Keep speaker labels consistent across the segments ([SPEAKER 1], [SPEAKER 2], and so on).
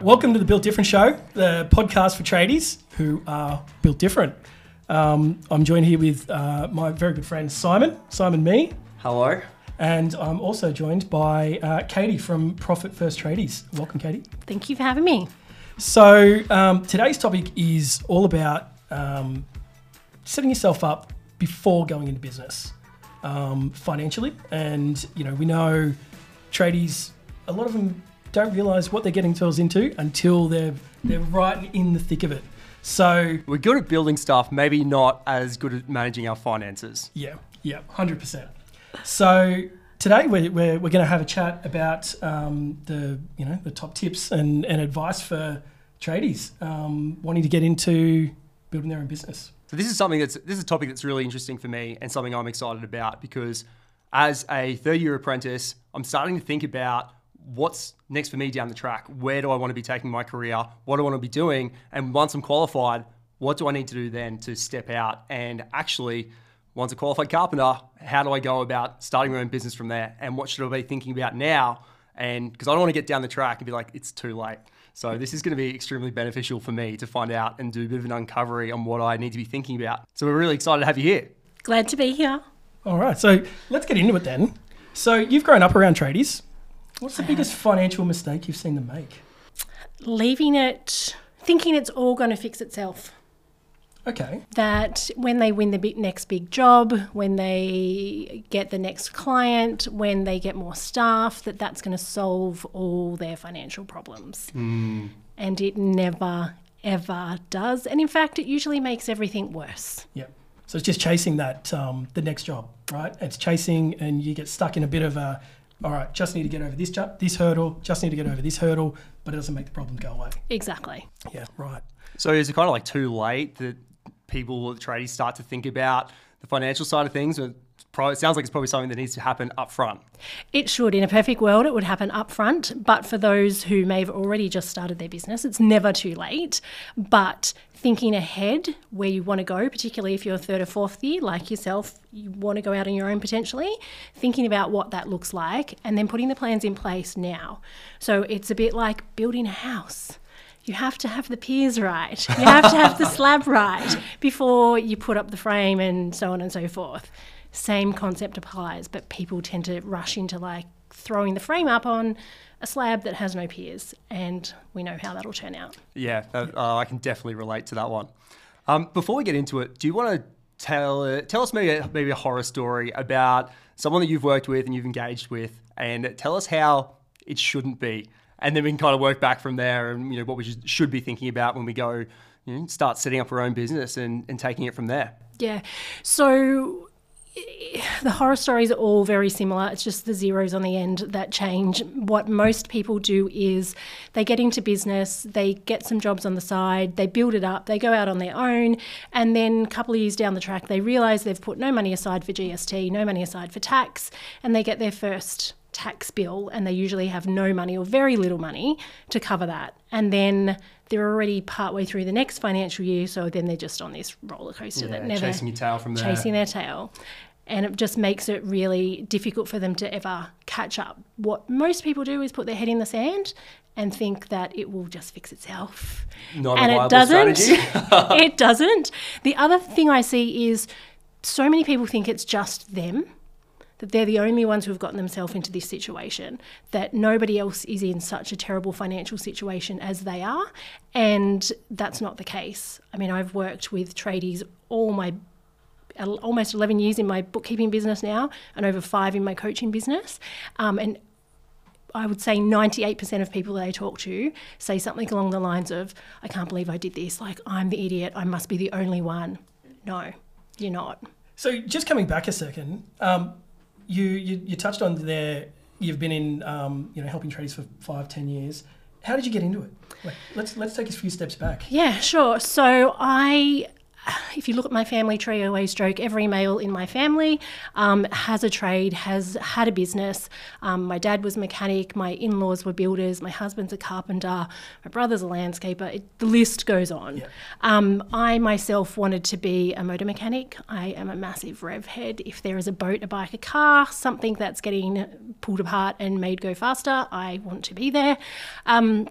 [SPEAKER 1] Welcome to the Built Different Show, the podcast for tradies who are built different. Um, I'm joined here with uh, my very good friend Simon, Simon Mee,
[SPEAKER 2] Hello.
[SPEAKER 1] and I'm also joined by uh, Katie from Profit First Tradies. Welcome, Katie.
[SPEAKER 3] Thank you for having me.
[SPEAKER 1] So um, today's topic is all about um, setting yourself up before going into business um, financially, and you know we know tradies. A lot of them don't realise what they're getting themselves into until they're they're right in the thick of it. So
[SPEAKER 2] We're good at building stuff, maybe not as good at managing our finances.
[SPEAKER 1] Yeah, yeah, hundred percent. So today we're, we're, we're going to have a chat about um, the you know the top tips and, and advice for tradies um, wanting to get into building their own business.
[SPEAKER 2] So this is something that's this is a topic that's really interesting for me and something I'm excited about because as a third year apprentice, I'm starting to think about what's next for me down the track. Where do I want to be taking my career? What do I want to be doing? And once I'm qualified, what do I need to do then to step out and actually once a qualified carpenter, how do I go about starting my own business from there? And what should I be thinking about now? And because I don't want to get down the track and be like, it's too late. So this is going to be extremely beneficial for me to find out and do a bit of an uncovery on what I need to be thinking about. So we're really excited to have you here.
[SPEAKER 3] Glad to be here.
[SPEAKER 1] All right, so let's get into it then. So you've grown up around tradies. What's the biggest financial mistake you've seen them make?
[SPEAKER 3] Leaving it, thinking it's all going to fix itself.
[SPEAKER 1] Okay,
[SPEAKER 3] That when they win the next big job, when they get the next client, when they get more staff, that that's going to solve all their financial problems. And it never, ever does. And in fact, it usually makes everything worse.
[SPEAKER 1] yeah. So it's just chasing that um, the next job, right? It's chasing, and you get stuck in a bit of a, all right, just need to get over this ju- this hurdle, just need to get over this hurdle, but it doesn't make the problem go away.
[SPEAKER 3] Exactly.
[SPEAKER 1] Yeah, right.
[SPEAKER 2] So is it kind of like too late that people, the tradies, start to think about the financial side of things? Or probably, it sounds like it's probably something that needs to happen up front.
[SPEAKER 3] It should. In a perfect world, it would happen up front. But for those who may have already just started their business, it's never too late. But thinking ahead where you want to go, particularly if you're a third or fourth year, like yourself, you want to go out on your own potentially, thinking about what that looks like and then putting the plans in place now. So it's a bit like building a house. You have to have the piers right. You have to have the slab right before you put up the frame and so on and so forth. Same concept applies, but people tend to rush into like throwing the frame up on a slab that has no piers, and we know how that'll turn out.
[SPEAKER 2] Yeah, that, uh, I can definitely relate to that one. Um, before we get into it, do you want to tell uh, tell us maybe a, maybe a horror story about someone that you've worked with and you've engaged with, and tell us how it shouldn't be, and then we can kind of work back from there, and you know what we should, be thinking about when we go, you know, start setting up our own business and, and taking it from there.
[SPEAKER 3] Yeah. So the horror stories are all very similar. It's just the zeros on the end that change. What most people do is they get into business, they get some jobs on the side, they build it up, they go out on their own, and then a couple of years down the track, they realize they've put no money aside for GST, no money aside for tax, and they get their first tax bill and they usually have no money or very little money to cover that. And then they're already partway through the next financial year, so then they're just on this roller coaster that never
[SPEAKER 2] chasing your tail from there.
[SPEAKER 3] chasing their tail. And it just makes it really difficult for them to ever catch up. What most people do is put their head in the sand and think that it will just fix itself.
[SPEAKER 2] Not a
[SPEAKER 3] and
[SPEAKER 2] viable
[SPEAKER 3] it doesn't.
[SPEAKER 2] strategy.
[SPEAKER 3] it doesn't. The other thing I see is so many people think it's just them, that they're the only ones who have gotten themselves into this situation, that nobody else is in such a terrible financial situation as they are. And that's not the case. I mean, I've worked with tradies all my almost 11 years in my bookkeeping business now and over five in my coaching business. Um, and I would say 98% of people that I talk to say something along the lines of, I can't believe I did this. Like, I'm the idiot. I must be the only one. No, you're not.
[SPEAKER 1] So just coming back a second, um, you, you you touched on there. You've been in um, you know helping tradies for five ten years. How did you get into it? Like, let's let's take a few steps back.
[SPEAKER 3] Yeah, sure. So I if you look at my family tree, I always joke every male in my family um, has a trade, has had a business. Um, my dad was a mechanic, my in laws were builders, my husband's a carpenter, my brother's a landscaper. It, the list goes on. Um, I myself wanted to be a motor mechanic. I am a massive rev head. If there is a boat, a bike, a car, something that's getting pulled apart and made go faster, I want to be there. Um,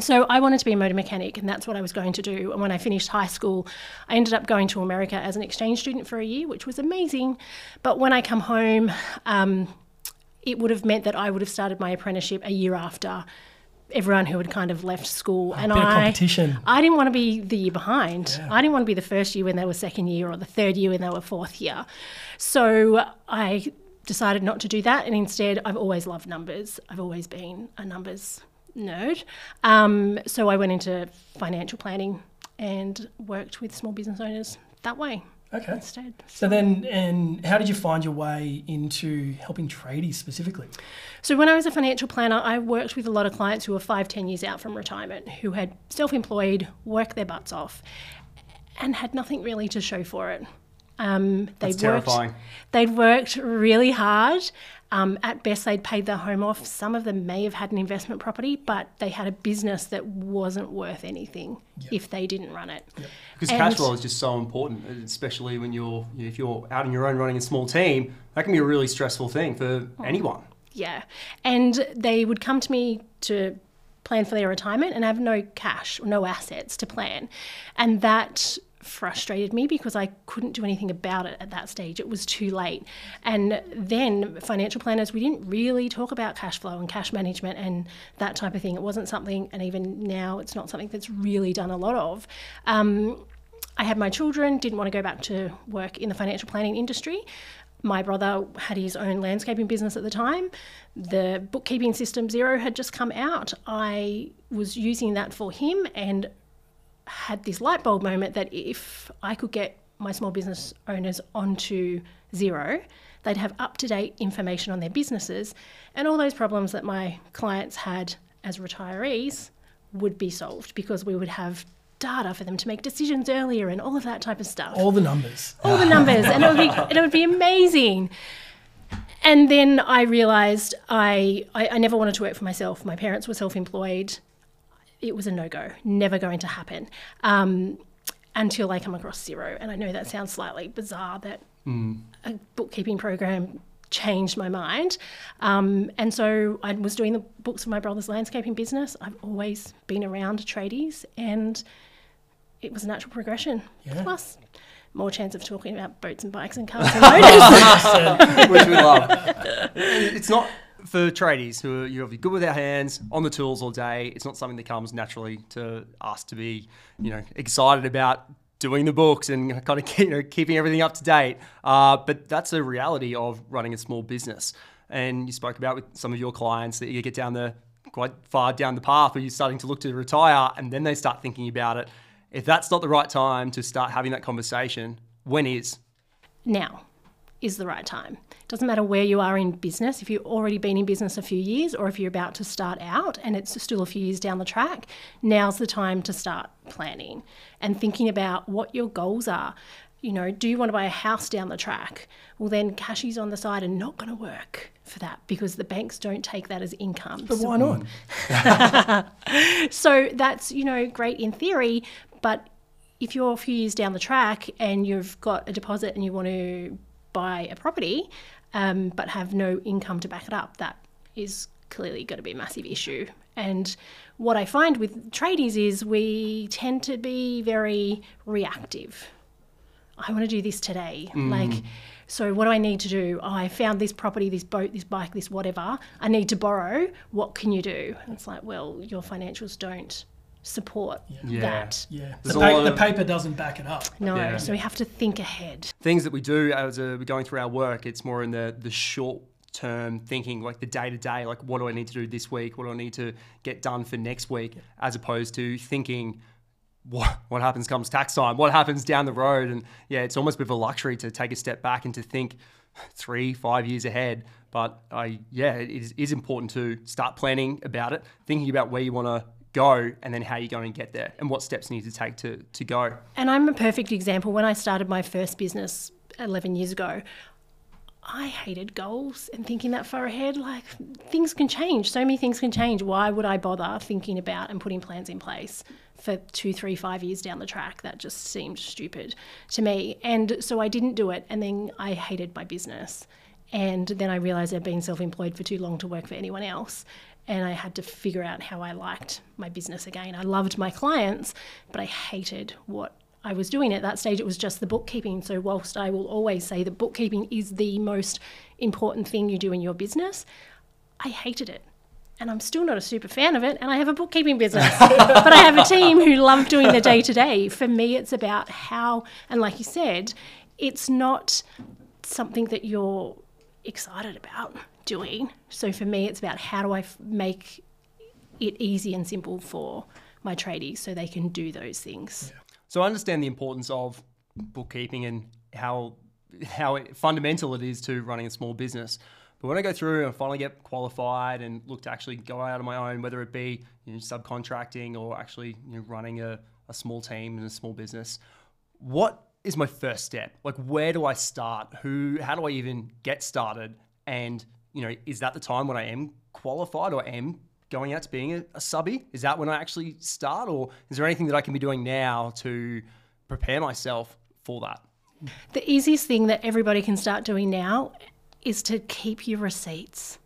[SPEAKER 3] So I wanted to be a motor mechanic, and that's what I was going to do. And when I finished high school, I ended up going to America as an exchange student for a year, which was amazing. But when I come home, um, it would have meant that I would have started my apprenticeship a year after everyone who had kind of left school. and
[SPEAKER 1] bit
[SPEAKER 3] I,
[SPEAKER 1] competition.
[SPEAKER 3] I didn't want to be the year behind. I didn't want to be the first year when they were second year or the third year when they were fourth year. So I decided not to do that. And instead, I've always loved numbers. I've always been a numbers nerd. Um, so I went into financial planning and worked with small business owners that way
[SPEAKER 1] Okay.
[SPEAKER 3] instead.
[SPEAKER 1] So then, and how did you find your way into helping tradies specifically?
[SPEAKER 3] So when I was a financial planner, I worked with a lot of clients who were five, ten years out from retirement, who had self-employed, worked their butts off, and had nothing really to show for it. Um, they'd
[SPEAKER 2] That's terrifying.
[SPEAKER 3] Worked, they'd worked really hard. Um, at best, they'd paid their home off. Some of them may have had an investment property, but they had a business that wasn't worth anything if they didn't run it.
[SPEAKER 2] Because
[SPEAKER 3] And-
[SPEAKER 2] cash flow is just so important, especially when you're if you're out on your own running a small team. That can be a really stressful thing for anyone.
[SPEAKER 3] Yeah. And they would come to me to plan for their retirement and have no cash or no assets to plan. And that frustrated me because I couldn't do anything about it at that stage. It was too late. And then financial planners, we didn't really talk about cash flow and cash management and that type of thing. It wasn't something, and even now, it's not something that's really done a lot of. Um, I had my children, didn't want to go back to work in the financial planning industry. My brother had his own landscaping business at the time. The bookkeeping system Xero had just come out. I was using that for him and had this light bulb moment that if I could get my small business owners onto Xero, they'd have up to date information on their businesses, and all those problems that my clients had as retirees would be solved because we would have data for them to make decisions earlier and all of that type of stuff
[SPEAKER 1] All the numbers.
[SPEAKER 3] all the numbers, and it would be and it would be amazing. And then I realised I, I I never wanted to work for myself. My parents were self-employed. It was a no-go, never going to happen. Um, until I come across Xero, and I know that sounds slightly bizarre that a bookkeeping program changed my mind. Um, and so I was doing the books for my brother's landscaping business. I've always been around tradies, and it was a natural progression.
[SPEAKER 1] Yeah.
[SPEAKER 3] Plus, more chance of talking about boats and bikes and cars and motors.
[SPEAKER 2] which we love. it's not for tradies who are you're good with our hands on the tools all day. It's not something that comes naturally to us to be, you know, excited about doing the books and kind of you know keeping everything up to date. Uh, but that's a reality of running a small business. And you spoke about with some of your clients that you get down the quite far down the path where you're starting to look to retire, and then they start thinking about it. If that's not the right time to start having that conversation, when is?
[SPEAKER 3] now is the right time. Doesn't matter where you are in business, if you've already been in business a few years or if you're about to start out and it's still a few years down the track, now's the time to start planning and thinking about what your goals are. You know, do you want to buy a house down the track? Well, then cashies on the side are not going to work for that because the banks don't take that as income.
[SPEAKER 1] But why not?
[SPEAKER 3] So that's, you know, great in theory, but if you're a few years down the track and you've got a deposit and you want to buy a property um, but have no income to back it up, that is clearly going to be a massive issue. And what I find with tradies is we tend to be very reactive. I want to do this today. Like, so what do I need to do? Oh, I found this property, this boat, this bike, this whatever. I need to borrow. What can you do? And it's like, well, your financials don't support
[SPEAKER 2] Yeah.
[SPEAKER 3] that.
[SPEAKER 1] Yeah. The, pa-
[SPEAKER 2] lot
[SPEAKER 1] the paper doesn't back it up.
[SPEAKER 3] No,
[SPEAKER 2] Yeah.
[SPEAKER 3] so we have to think ahead.
[SPEAKER 2] things that we do as a, we're going through our work, it's more in the the short term thinking, like the day to day, like what do I need to do this week? What do I need to get done for next week? As opposed to thinking, what what happens comes tax time? What happens down the road? And yeah, it's almost a bit of a luxury to take a step back and to think three, five years ahead. But I yeah, it is, is important to start planning about it, thinking about where you want to go and then how you're going to get there and what steps you need to take to to go.
[SPEAKER 3] And I'm a perfect example. When I started my first business 11 years ago, I hated goals and thinking that far ahead. Like things can change. So many things can change. Why would I bother thinking about and putting plans in place for two, three, five years down the track? That just seemed stupid to me. And so I didn't do it. And then I hated my business. And then I realized I'd been self employed for too long to work for anyone else. And I had to figure out how I liked my business again. I loved my clients, but I hated what I was doing at that stage. It was just the bookkeeping. So, whilst I will always say that bookkeeping is the most important thing you do in your business, I hated it and I'm still not a super fan of it, and I have a bookkeeping business. but I have a team who love doing the day to day. For me, it's about how, and like you said, it's not something that you're excited about doing. So for me, it's about how do I f- make it easy and simple for my tradies so they can do those things.
[SPEAKER 2] So I understand the importance of bookkeeping and how how fundamental it is to running a small business. But when I go through and finally get qualified and look to actually go out on my own, whether it be you know, subcontracting or actually you know, running a, a small team in a small business, what is my first step? Like, where do I start? Who? How do I even get started? And you know, is that the time when I am qualified or am going out to being a, a subby? Is that when I actually start, or is there anything that I can be doing now to prepare myself for that?
[SPEAKER 3] The easiest thing that everybody can start doing now is to keep your receipts.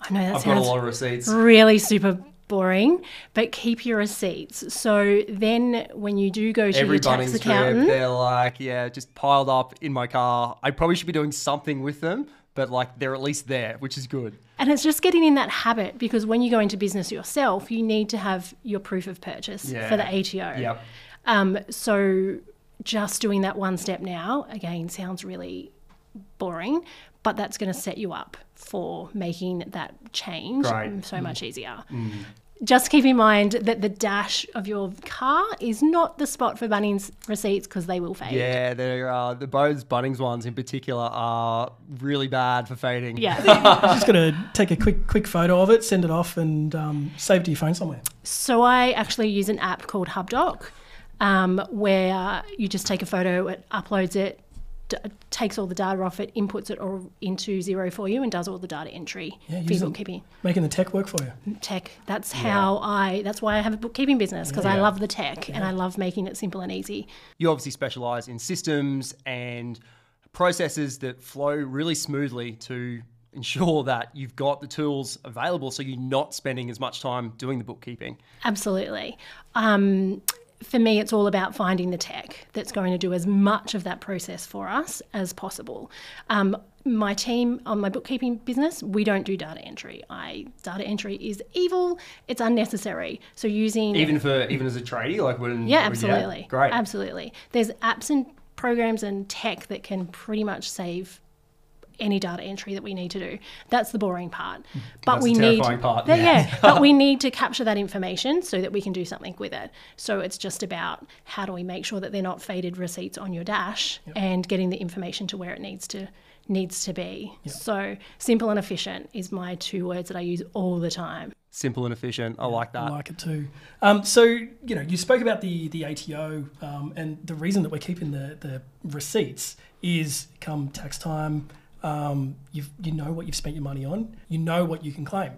[SPEAKER 3] I know that
[SPEAKER 2] I've got a
[SPEAKER 3] sounds
[SPEAKER 2] lot of receipts.
[SPEAKER 3] really super boring, but keep your receipts. So then when you do go to your tax accountant,
[SPEAKER 2] trip, they're like, yeah, just piled up in my car. I probably should be doing something with them, but like they're at least there, which is good.
[SPEAKER 3] and it's just getting in that habit because when you go into business yourself, you need to have your proof of purchase for the ATO.
[SPEAKER 2] Yep.
[SPEAKER 3] Um, so just doing that one step now, again, sounds really boring, but that's going to set you up for making that change
[SPEAKER 2] Great.
[SPEAKER 3] so much easier. Just keep in mind that the dash of your car is not the spot for Bunnings receipts because they will fade.
[SPEAKER 2] Yeah, there are the Bose Bunnings ones in particular are really bad for fading.
[SPEAKER 3] Yeah.
[SPEAKER 1] I'm just gonna take a quick quick photo of it, send it off, and um, save it to your phone somewhere.
[SPEAKER 3] So I actually use an app called HubDoc, um, where you just take a photo, it uploads it, d- takes all the data off it, inputs it all into Xero for you, and does all the data entry
[SPEAKER 1] Yeah,
[SPEAKER 3] for your
[SPEAKER 1] using-
[SPEAKER 3] bookkeeping.
[SPEAKER 1] Making the tech work for you.
[SPEAKER 3] Tech. That's how I. That's why I have a bookkeeping business because I love the tech and I love making it simple and easy.
[SPEAKER 2] You obviously specialize in systems and processes that flow really smoothly to ensure that you've got the tools available so you're not spending as much time doing the bookkeeping.
[SPEAKER 3] Absolutely. Um, for me, it's all about finding the tech that's going to do as much of that process for us as possible. Um, my team on my bookkeeping business, we don't do data entry. I data entry is evil. It's unnecessary. So using
[SPEAKER 2] Even for even as a tradie, like when
[SPEAKER 3] yeah, absolutely,
[SPEAKER 2] great.
[SPEAKER 3] absolutely. There's apps and programs and tech that can pretty much save any data entry that we need to do. That's the boring part. But
[SPEAKER 2] That's
[SPEAKER 3] we need
[SPEAKER 2] part.
[SPEAKER 3] that- yeah, but we need to capture that information so that we can do something with it. So it's just about how do we make sure that they're not faded receipts on your dash and getting the information to where it needs to needs to be. So simple and efficient is my two words that I use all the time.
[SPEAKER 2] Simple and efficient. I like that.
[SPEAKER 1] I like it too. Um, so you know, you spoke about the the ATO, um, and the reason that we're keeping the the receipts is come tax time, um, you you know what you've spent your money on, you know what you can claim.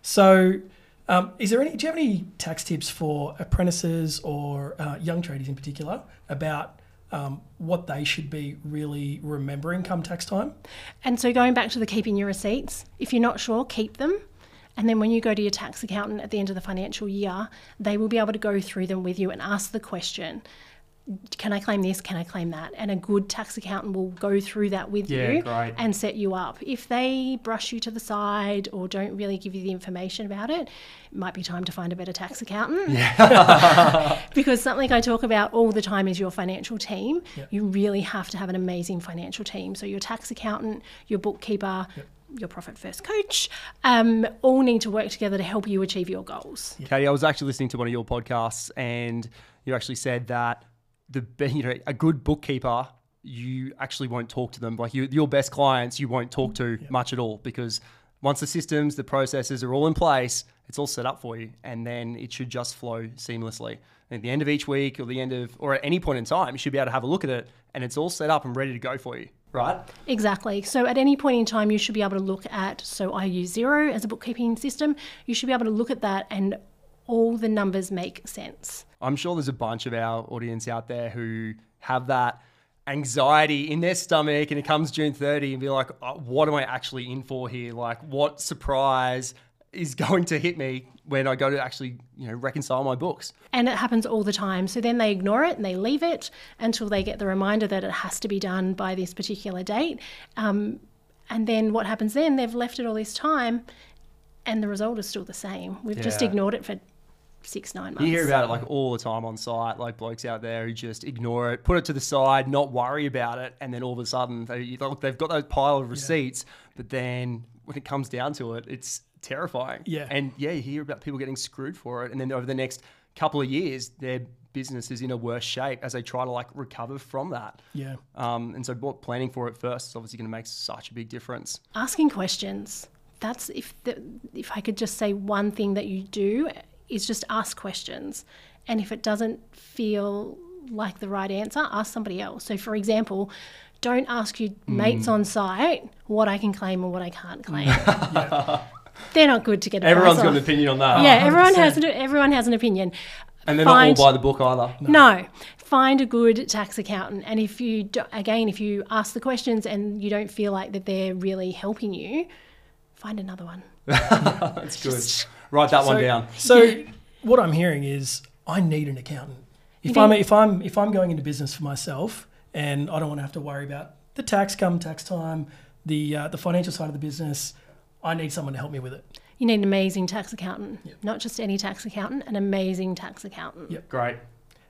[SPEAKER 1] So, um, is there any? Do you have any tax tips for apprentices or uh, young tradies in particular about um, what they should be really remembering come tax time?
[SPEAKER 3] And so going back to the keeping your receipts, if you're not sure, keep them. And then when you go to your tax accountant at the end of the financial year, they will be able to go through them with you and ask the question, can I claim this? Can I claim that? And a good tax accountant will go through that with
[SPEAKER 2] Yeah,
[SPEAKER 3] you
[SPEAKER 2] great.
[SPEAKER 3] and set you up. If they brush you to the side or don't really give you the information about it, it might be time to find a better tax accountant. because something I talk about all the time is your financial team. You really have to have an amazing financial team. So your tax accountant, your bookkeeper, your profit first coach, um, all need to work together to help you achieve your goals.
[SPEAKER 2] Katie, I was actually listening to one of your podcasts, and you actually said that the you know a good bookkeeper, you actually won't talk to them. Like you, your best clients, you won't talk to much at all because once the systems, the processes are all in place, it's all set up for you, and then it should just flow seamlessly. And at the end of each week, or the end of, or at any point in time, you should be able to have a look at it, and it's all set up and ready to go for you, right?
[SPEAKER 3] Exactly. So at any point in time, you should be able to look at, so I use Xero as a bookkeeping system. You should be able to look at that and all the numbers make sense.
[SPEAKER 2] I'm sure there's a bunch of our audience out there who have that anxiety in their stomach and it comes June 30 and be like, oh, what am I actually in for here? Like, what surprise is going to hit me when I go to actually, you know, reconcile my books?
[SPEAKER 3] And it happens all the time. So then they ignore it and they leave it until they get the reminder that it has to be done by this particular date. Um, and then what happens then? They've left it all this time and the result is still the same. We've just ignored it for six, nine months.
[SPEAKER 2] You hear about it like all the time on site, like blokes out there who just ignore it, put it to the side, not worry about it, and then all of a sudden they, look, they've got that pile of receipts, but then when it comes down to it, it's terrifying.
[SPEAKER 1] Yeah.
[SPEAKER 2] And yeah, you hear about people getting screwed for it, and then over the next couple of years, their business is in a worse shape as they try to like recover from that.
[SPEAKER 1] Yeah.
[SPEAKER 2] Um, and so, what planning for it first is obviously going to make such a big difference.
[SPEAKER 3] asking questions. That's if the, if I could just say one thing that you do is just ask questions, and if it doesn't feel like the right answer, ask somebody else. So, for example, don't ask your mates
[SPEAKER 2] Mm.
[SPEAKER 3] on site what I can claim or what I can't claim. They're not good to get
[SPEAKER 2] Everyone's got an opinion on that.
[SPEAKER 3] Yeah, everyone has an, everyone has an opinion.
[SPEAKER 2] And they're
[SPEAKER 3] Find-
[SPEAKER 2] not all by the book either.
[SPEAKER 3] No, find a good tax accountant, and if you do, again, if you ask the questions and you don't feel like that they're really helping you, find another one.
[SPEAKER 2] That's good. Write that one down.
[SPEAKER 1] So what I'm hearing is I need an accountant. If I'm if I'm if I'm going into business for myself and I don't want to have to worry about the tax come tax time, the uh, the financial side of the business, I need someone to help me with it.
[SPEAKER 3] You need an amazing tax accountant, not just any tax accountant, an amazing tax accountant.
[SPEAKER 1] Yep.
[SPEAKER 2] Great.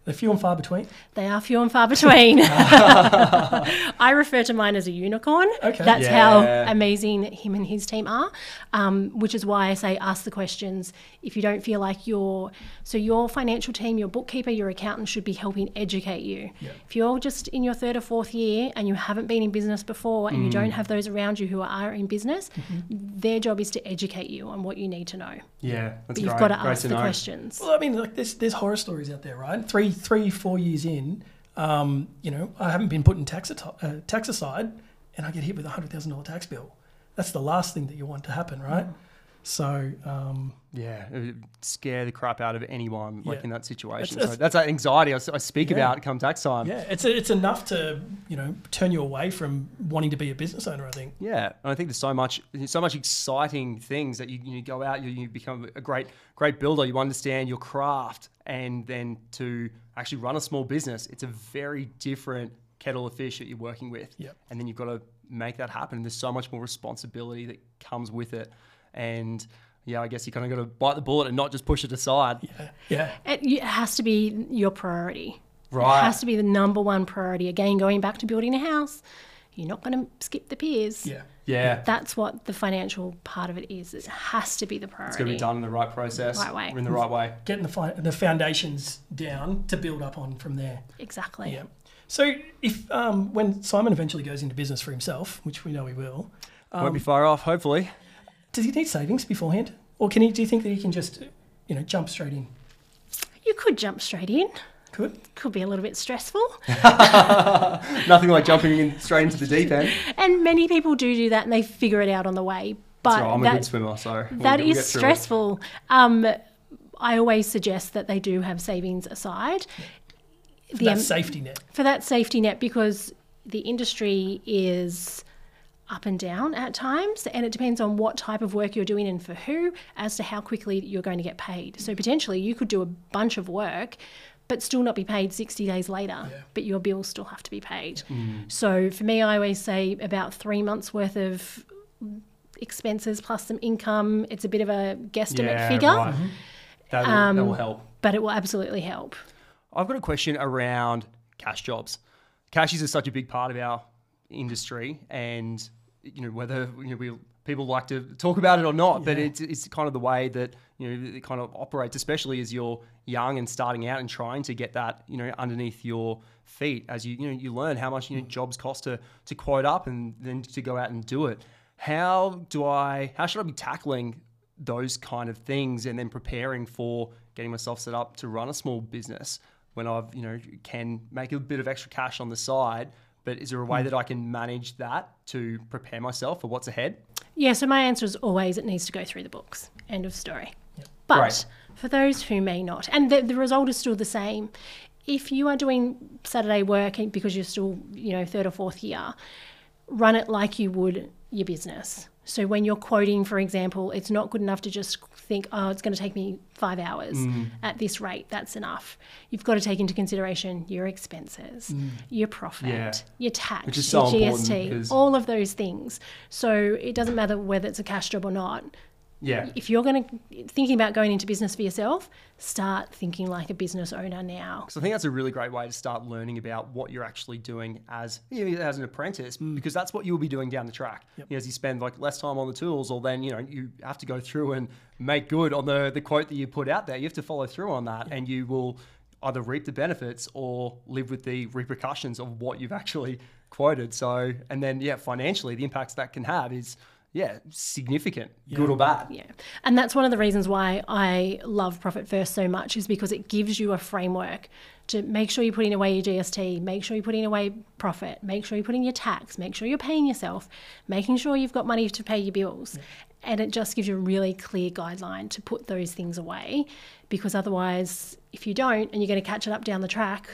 [SPEAKER 1] They're few and far between.
[SPEAKER 3] They are few and far between. I refer to mine as a unicorn.
[SPEAKER 1] Okay.
[SPEAKER 3] That's
[SPEAKER 2] Yeah.
[SPEAKER 3] how amazing him and his team are, um, which is why I say ask the questions. If you don't feel like your so your financial team, your bookkeeper, your accountant should be helping educate you.
[SPEAKER 1] Yeah.
[SPEAKER 3] If you're just in your third or fourth year and you haven't been in business before and you
[SPEAKER 2] Mm.
[SPEAKER 3] don't have those around you who are in business, their job is to educate you on what you need to know.
[SPEAKER 2] Yeah, that's
[SPEAKER 3] But you've
[SPEAKER 2] great.
[SPEAKER 3] got to
[SPEAKER 2] Great
[SPEAKER 3] ask
[SPEAKER 2] to
[SPEAKER 3] the
[SPEAKER 2] know.
[SPEAKER 3] questions.
[SPEAKER 1] Well, I mean, like there's there's horror stories out there, right? Three, three, four years in, um, you know, I haven't been putting tax uh, tax aside, and I get hit with a hundred thousand dollar tax bill. That's the last thing that you want to happen, right? So, um,
[SPEAKER 2] Yeah, it would scare the crap out of anyone like
[SPEAKER 1] Yeah.
[SPEAKER 2] in that situation.
[SPEAKER 1] It's-
[SPEAKER 2] so that's that anxiety I speak
[SPEAKER 1] Yeah.
[SPEAKER 2] about come tax time.
[SPEAKER 1] yeah, it's it's enough to you know turn you away from wanting to be a business owner. I think.
[SPEAKER 2] Yeah, and I think there's so much, so much exciting things that you, you go out, you, you become a great, great builder. You understand your craft, and then to actually run a small business, it's a very different kettle of fish that you're working with.
[SPEAKER 1] Yep.
[SPEAKER 2] And then you've got to make that happen. There's so much more responsibility that comes with it, and yeah, I guess you kind of got to bite the bullet and not just push it aside.
[SPEAKER 1] Yeah, yeah,
[SPEAKER 3] It, it has to be your priority.
[SPEAKER 2] Right.
[SPEAKER 3] It has to be the number one priority. Again, going back to building a house, you're not going to skip the piers.
[SPEAKER 1] yeah.
[SPEAKER 2] Yeah,
[SPEAKER 3] That's what the financial part of it is. It has to be the priority.
[SPEAKER 2] It's going to be done in the right process,
[SPEAKER 3] Right way.
[SPEAKER 2] in the right way.
[SPEAKER 1] Getting the fi- the foundations down to build up on from there.
[SPEAKER 3] Exactly.
[SPEAKER 1] Yeah. So if um, when Simon eventually goes into business for himself, which we know he will,
[SPEAKER 2] Won't be far off, hopefully.
[SPEAKER 1] Does he need savings beforehand, or can he? Do you think that he can just you know jump straight in?
[SPEAKER 3] You could jump straight in.
[SPEAKER 1] Could.
[SPEAKER 3] Could be a little bit stressful.
[SPEAKER 2] Nothing like jumping in straight into the deep end.
[SPEAKER 3] and many people do do that and they figure it out on the way. But
[SPEAKER 2] So I'm a good swimmer, so we'll
[SPEAKER 3] that
[SPEAKER 2] we'll
[SPEAKER 3] is
[SPEAKER 2] get through it.
[SPEAKER 3] stressful. Um, I always suggest that they do have savings aside. The
[SPEAKER 1] that safety net.
[SPEAKER 3] for that safety net because the industry is up and down at times and it depends on what type of work you're doing and for who as to how quickly you're going to get paid so potentially you could do a bunch of work but still not be paid 60 days later
[SPEAKER 1] Yeah.
[SPEAKER 3] but your bills still have to be paid mm. so for me i always say about three months worth of expenses plus some income it's a bit of a guesstimate
[SPEAKER 2] Yeah,
[SPEAKER 3] figure
[SPEAKER 2] right. Mm-hmm. That, will, that will um, help.
[SPEAKER 3] but it will absolutely help
[SPEAKER 2] I've got a question around cash jobs. Cashies are such a big part of our industry, and you know whether you know we people like to talk about it or not, but it's it's kind of the way that you know it kind of operates, especially as you're young and starting out and trying to get that you know underneath your feet as you you know you learn how much you know mm. jobs cost to to quote up and then to go out and do it. How do I? How should I be tackling those kind of things and then preparing for getting myself set up to run a small business when I've you know can make a bit of extra cash on the side. But is there a way hmm. that I can manage that to prepare myself for what's ahead?
[SPEAKER 3] Yeah, so my answer is always it needs to go through the books. End of story. But
[SPEAKER 2] Great.
[SPEAKER 3] for those who may not, and the, the result is still the same, if you are doing Saturday work because you're still, you know, third or fourth year, run it like you would your business. So when you're quoting, for example, it's not good enough to just think, oh, it's going to take me five hours
[SPEAKER 2] Mm.
[SPEAKER 3] at this rate. That's enough. You've got to take into consideration your expenses, your profit,
[SPEAKER 2] Mm. Yeah.
[SPEAKER 3] your tax,
[SPEAKER 2] Which is
[SPEAKER 3] your
[SPEAKER 2] so important
[SPEAKER 3] GST, all of those things. So it doesn't matter whether it's a cash job or not.
[SPEAKER 2] Yeah.
[SPEAKER 3] If you're going to thinking about going into business for yourself, start thinking like a business owner now.
[SPEAKER 2] So I think that's a really great way to start learning about what you're actually doing as you know, as an apprentice, because that's what you'll be doing down the track. You know, as you spend like less time on the tools, or then you know you have to go through and make good on the the quote that you put out there. You have to follow through on that, and you will either reap the benefits or live with the repercussions of what you've actually quoted. So, and then yeah, financially, the impacts that can have is yeah significant, good or bad.
[SPEAKER 3] Yeah. And that's one of the reasons why I love Profit First so much is because it gives you a framework to make sure you're putting away your GST, make sure you're putting away profit, make sure you're putting your tax, make sure you're paying yourself, making sure you've got money to pay your bills. And it just gives you a really clear guideline to put those things away because otherwise, if you don't and you're going to catch it up down the track,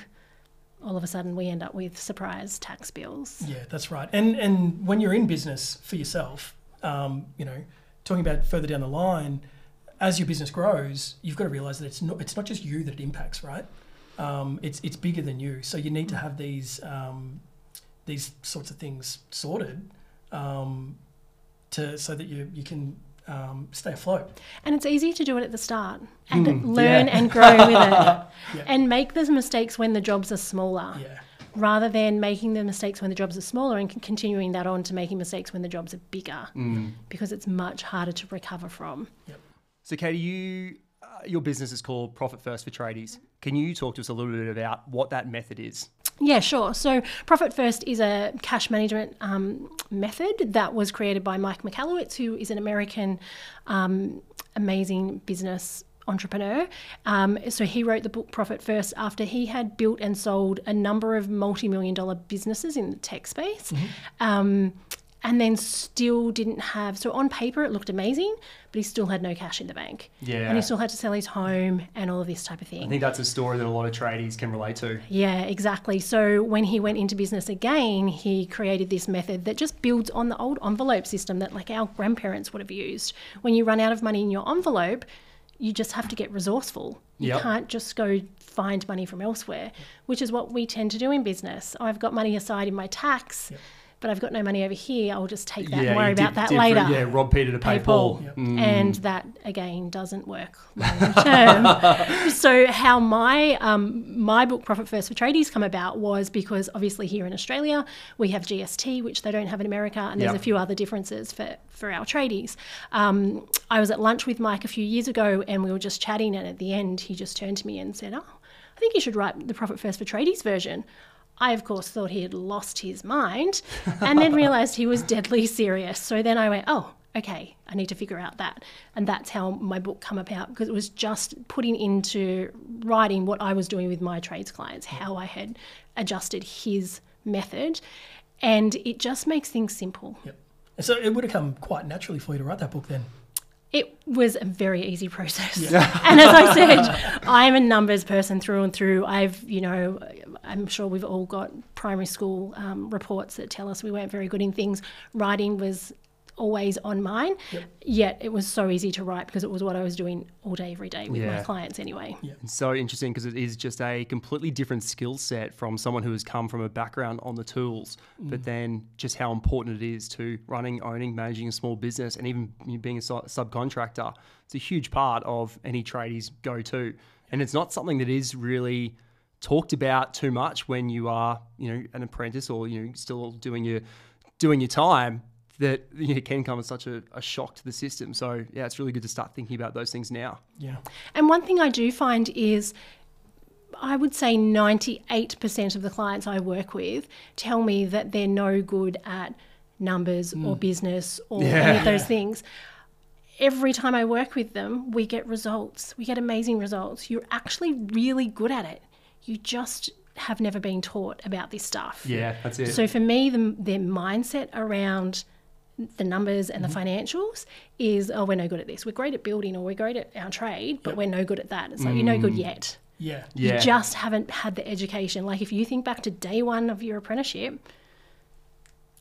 [SPEAKER 3] all of a sudden we end up with surprise tax bills.
[SPEAKER 1] Yeah, that's right. And and when you're in business for yourself, um, you know, talking about further down the line, as your business grows, you've got to realize that it's not it's not just you that it impacts, right? Um, it's it's bigger than you. So you need to have these um, these sorts of things sorted um, to so that you you can um, stay afloat.
[SPEAKER 3] And it's easy to do it at the start and
[SPEAKER 2] Mm,
[SPEAKER 3] learn
[SPEAKER 2] yeah.
[SPEAKER 3] and grow with it and make those mistakes when the jobs are smaller
[SPEAKER 1] Yeah.
[SPEAKER 3] Rather than making the mistakes when the jobs are smaller and continuing that on to making mistakes when the jobs are bigger
[SPEAKER 2] Mm.
[SPEAKER 3] because it's much harder to recover from. Yep.
[SPEAKER 2] So, Katie, you uh, your business is called Profit First for Tradies. Can you talk to us a little bit about what that method is?
[SPEAKER 3] Yeah, sure. So, Profit First is a cash management um, method that was created by Mike Michalowicz, who is an American um, amazing business entrepreneur. Um, so, he wrote the book Profit First after he had built and sold a number of multi million dollar businesses in the tech space. Um, and then still didn't have, so on paper it looked amazing, but he still had no cash in the bank.
[SPEAKER 2] Yeah.
[SPEAKER 3] And he still had to sell his home and all of this type of thing.
[SPEAKER 2] I think that's a story that a lot of tradies can relate to.
[SPEAKER 3] Yeah, exactly. So when he went into business again, he created this method that just builds on the old envelope system that like our grandparents would have used. When you run out of money in your envelope, you just have to get resourceful. You
[SPEAKER 2] Yep.
[SPEAKER 3] can't just go find money from elsewhere, which is what we tend to do in business. I've got money aside in my tax, but I've got no money over here. I'll just take that and worry about that later
[SPEAKER 2] Yeah, rob Peter to pay,
[SPEAKER 3] pay
[SPEAKER 2] Paul.
[SPEAKER 3] Paul.
[SPEAKER 2] Mm.
[SPEAKER 3] And that again doesn't work long term. so how my um, my book Profit First for Tradies come about was because obviously here in Australia we have GST, which they don't have in America, and there's
[SPEAKER 2] Yep.
[SPEAKER 3] a few other differences for for our tradies. Um, I was at lunch with Mike a few years ago, and we were just chatting, and at the end he just turned to me and said, "Oh, I think you should write the Profit First for Tradies version." I, of course, thought he had lost his mind and then realized he was deadly serious. So then I went, oh, okay, I need to figure out that. And that's how my book come about because it was just putting into writing what I was doing with my trades clients, how I had adjusted his method. And it just makes things simple.
[SPEAKER 1] Yep. So it would have come quite naturally for you to write that book then.
[SPEAKER 3] It was a very easy process. and as I said, I'm a numbers person through and through. I've, you know, I'm sure we've all got primary school um, reports that tell us we weren't very good in things. Writing was always on mine, yet it was so easy to write because it was what I was doing all day, every day with my clients anyway.
[SPEAKER 2] It's so interesting because it is just a completely different skill set from someone who has come from a background on the tools, but then just how important it is to running, owning, managing a small business, and even being a subcontractor. It's a huge part of any tradies go to, and it's not something that is really talked about too much when you are, you know, an apprentice or you know still doing your doing your time. That you know, can come as such a, a shock to the system. So yeah, it's really good to start thinking about those things now.
[SPEAKER 1] Yeah.
[SPEAKER 3] And one thing I do find is I would say 98% of the clients I work with tell me that they're no good at numbers or hmm. business or any of those things. Every time I work with them, we get results. We get amazing results. You're actually really good at it. You just have never been taught about this stuff.
[SPEAKER 2] Yeah, that's it.
[SPEAKER 3] So for me, the, their mindset around the numbers and the financials is, oh, we're no good at this. We're great at building or we're great at our trade, but we're no good at that. It's like, you're no good yet.
[SPEAKER 1] Yeah.
[SPEAKER 2] Yeah.
[SPEAKER 3] You just haven't had the education. Like if you think back to day one of your apprenticeship,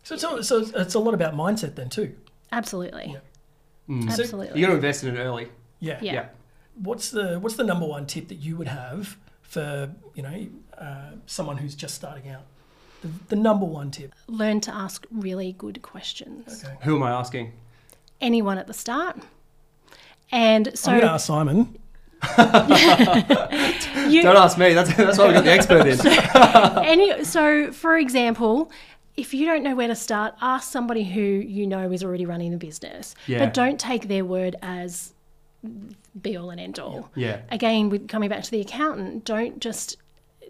[SPEAKER 1] So it's, all, so it's- it's a lot about mindset then too.
[SPEAKER 3] absolutely.
[SPEAKER 2] Mm.
[SPEAKER 1] So
[SPEAKER 3] Absolutely.
[SPEAKER 2] You got to invest in it early.
[SPEAKER 1] Yeah.
[SPEAKER 3] Yeah.
[SPEAKER 2] Yeah.
[SPEAKER 1] What's the What's the number one tip that you would have for you know uh, someone who's just starting out? The, the number one tip.
[SPEAKER 3] Learn to ask really good questions.
[SPEAKER 1] Okay.
[SPEAKER 2] Who am I asking?
[SPEAKER 3] Anyone at the start. And so
[SPEAKER 1] I'm going to ask Simon.
[SPEAKER 3] you,
[SPEAKER 2] Don't ask me. That's that's why we got the expert in.
[SPEAKER 3] Any, so, for example, if you don't know where to start, ask somebody who you know is already running the business.
[SPEAKER 2] Yeah.
[SPEAKER 3] But don't take their word as be all and end all.
[SPEAKER 2] Yeah.
[SPEAKER 3] Again, with coming back to the accountant, don't just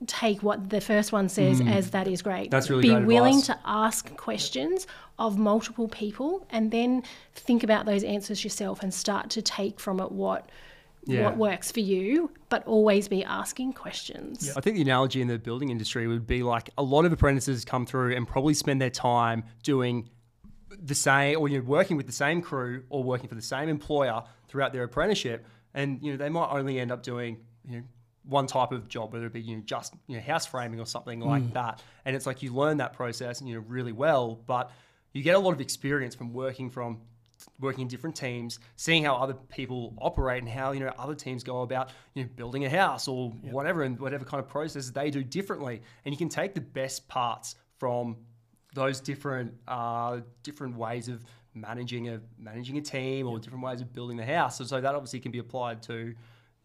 [SPEAKER 3] take what the first one says as that is great.
[SPEAKER 2] Mm. That's really
[SPEAKER 3] Be
[SPEAKER 2] great
[SPEAKER 3] willing
[SPEAKER 2] advice.
[SPEAKER 3] to ask questions of multiple people and then think about those answers yourself and start to take from it what
[SPEAKER 2] Yeah.
[SPEAKER 3] what works for you, but always be asking questions.
[SPEAKER 2] I think the analogy in the building industry would be like a lot of apprentices come through and probably spend their time doing the same or you're working with the same crew or working for the same employer throughout their apprenticeship and you know they might only end up doing you know one type of job whether it be you know just you know house framing or something like that. And it's like you learn that process you know really well but you get a lot of experience from working from working in different teams, seeing how other people operate and how you know other teams go about you know building a house or whatever and whatever kind of processes they do differently, and you can take the best parts from those different uh, different ways of managing a managing a team or different ways of building the house. And so that obviously can be applied to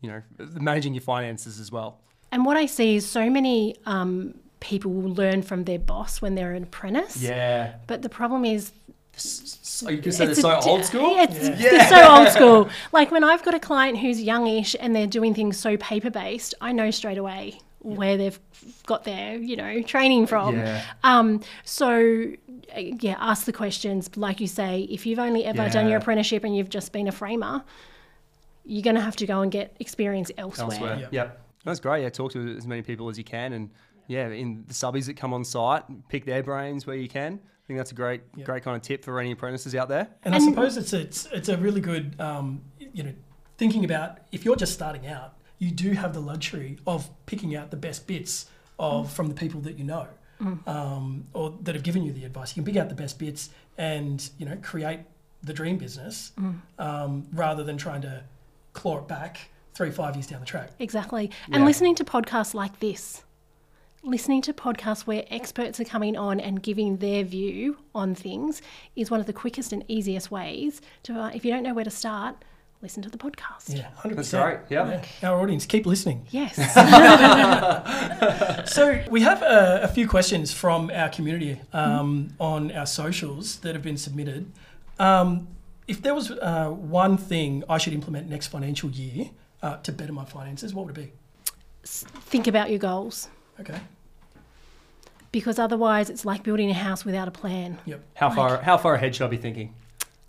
[SPEAKER 2] you know managing your finances as well.
[SPEAKER 3] And what I see is so many um, people will learn from their boss when they're an apprentice.
[SPEAKER 2] Yeah,
[SPEAKER 3] But the problem is,
[SPEAKER 2] so you can say they're
[SPEAKER 3] it's
[SPEAKER 2] so
[SPEAKER 3] a-
[SPEAKER 2] old school.
[SPEAKER 3] It's, they're so old school. Like when I've got a client who's youngish and they're doing things so paper based, I know straight away where they've got their, you know, training from.
[SPEAKER 2] Yeah.
[SPEAKER 3] Um, so uh, yeah, ask the questions. Like you say, if you've only ever done your apprenticeship and you've just been a framer, you're going to have to go and get experience elsewhere.
[SPEAKER 2] elsewhere.
[SPEAKER 1] Yep.
[SPEAKER 2] Yep. That's great. Yeah, talk to as many people as you can, and yeah, in the subbies that come on site, pick their brains where you can. I think that's a great, great kind of tip for any apprentices out there.
[SPEAKER 1] And, I suppose it's it's it's a really good um, you know thinking about if you're just starting out, you do have the luxury of picking out the best bits of from the people that you know. Um, or that have given you the advice. You can pick out the best bits and you know create the dream business um, rather than trying to claw it back three five years down the track.
[SPEAKER 3] Exactly. And
[SPEAKER 2] Yeah.
[SPEAKER 3] listening to podcasts like this, listening to podcasts where experts are coming on and giving their view on things is one of the quickest and easiest ways to, uh, if you don't know where to start, listen to the podcast.
[SPEAKER 1] Yeah, hundred
[SPEAKER 2] That's
[SPEAKER 1] percent.
[SPEAKER 2] great. Yeah.
[SPEAKER 1] Our audience, keep listening.
[SPEAKER 3] Yes.
[SPEAKER 1] So we have a, a few questions from our community um, on our socials that have been submitted. Um, if there was uh, one thing I should implement next financial year uh, to better my finances, what would it be?
[SPEAKER 3] Think about your goals
[SPEAKER 1] Okay.
[SPEAKER 3] because otherwise it's like building a house without a plan.
[SPEAKER 1] Yep.
[SPEAKER 2] How far? How far ahead should I be thinking?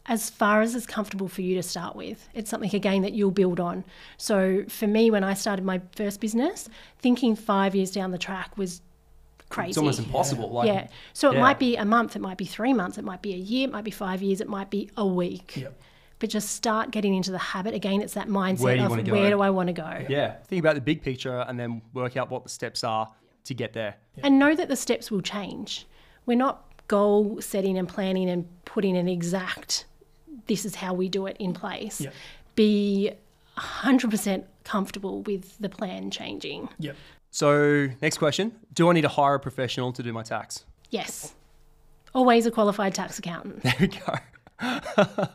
[SPEAKER 3] As far as is comfortable for you to start with. It's something again that you'll build on. So for me, when I started my first business, thinking five years down the track was crazy.
[SPEAKER 2] It's almost impossible. Like,
[SPEAKER 3] yeah. So it
[SPEAKER 2] yeah.
[SPEAKER 3] might be a month, it might be three months, it might be a year, it might be five years, it might be a week.
[SPEAKER 1] Yep.
[SPEAKER 3] But just start getting into the habit. Again, it's that mindset
[SPEAKER 2] Where
[SPEAKER 3] of where do I want to go?
[SPEAKER 2] yeah. Think about the big picture and then work out what the steps are to get there.
[SPEAKER 3] And know that the steps will change. We're not goal setting and planning and putting an exact, this is how we do it in place.
[SPEAKER 1] Yep.
[SPEAKER 3] Be 100% comfortable with the plan changing.
[SPEAKER 1] Yep.
[SPEAKER 2] So next question: Do I need to hire a professional to do my tax?
[SPEAKER 3] Yes. Always a qualified tax accountant.
[SPEAKER 2] There we go.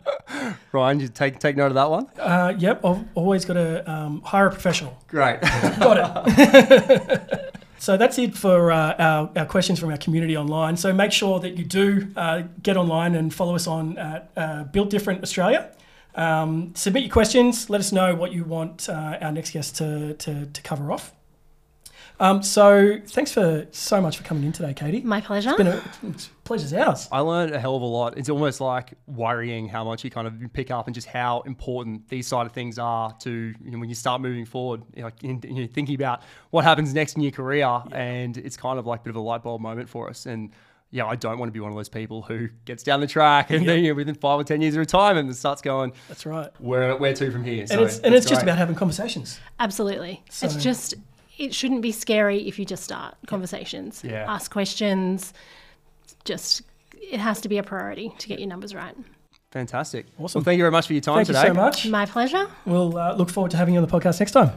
[SPEAKER 2] Ryan, you take take note of that one.
[SPEAKER 1] Uh, yep. I've always got to um, hire a professional.
[SPEAKER 2] Great.
[SPEAKER 1] Got it. so that's it for uh, our, our questions from our community online. So make sure that you do uh, get online and follow us on at uh, Built Different Australia. Um, submit your questions. Let us know what you want uh, our next guest to, to, to cover off. Um, so thanks for so much for coming in today, Katie.
[SPEAKER 3] My pleasure.
[SPEAKER 1] It's been a it's, pleasure's ours.
[SPEAKER 2] I learned a hell of a lot. It's almost like worrying how much you kind of pick up and just how important these side of things are to you know, when you start moving forward. You know, in, you know, thinking about what happens next in your career, and it's kind of like a bit of a light bulb moment for us. And yeah, I don't want to be one of those people who gets down the track and then you know, within five or ten years of retirement and starts going,
[SPEAKER 1] That's right.
[SPEAKER 2] where where to from here?
[SPEAKER 1] And
[SPEAKER 2] So
[SPEAKER 1] it's and it's just about having conversations.
[SPEAKER 3] Absolutely.
[SPEAKER 1] So-
[SPEAKER 3] It's just, it shouldn't be scary if you just start conversations,
[SPEAKER 2] Yeah.
[SPEAKER 3] ask questions. Just, it has to be a priority to get your numbers right.
[SPEAKER 2] fantastic.
[SPEAKER 1] Awesome.
[SPEAKER 2] Well, thank you very much for your time
[SPEAKER 1] Thank
[SPEAKER 2] today.
[SPEAKER 1] you so much.
[SPEAKER 3] My pleasure.
[SPEAKER 1] We'll uh, look forward to having you on the podcast next time.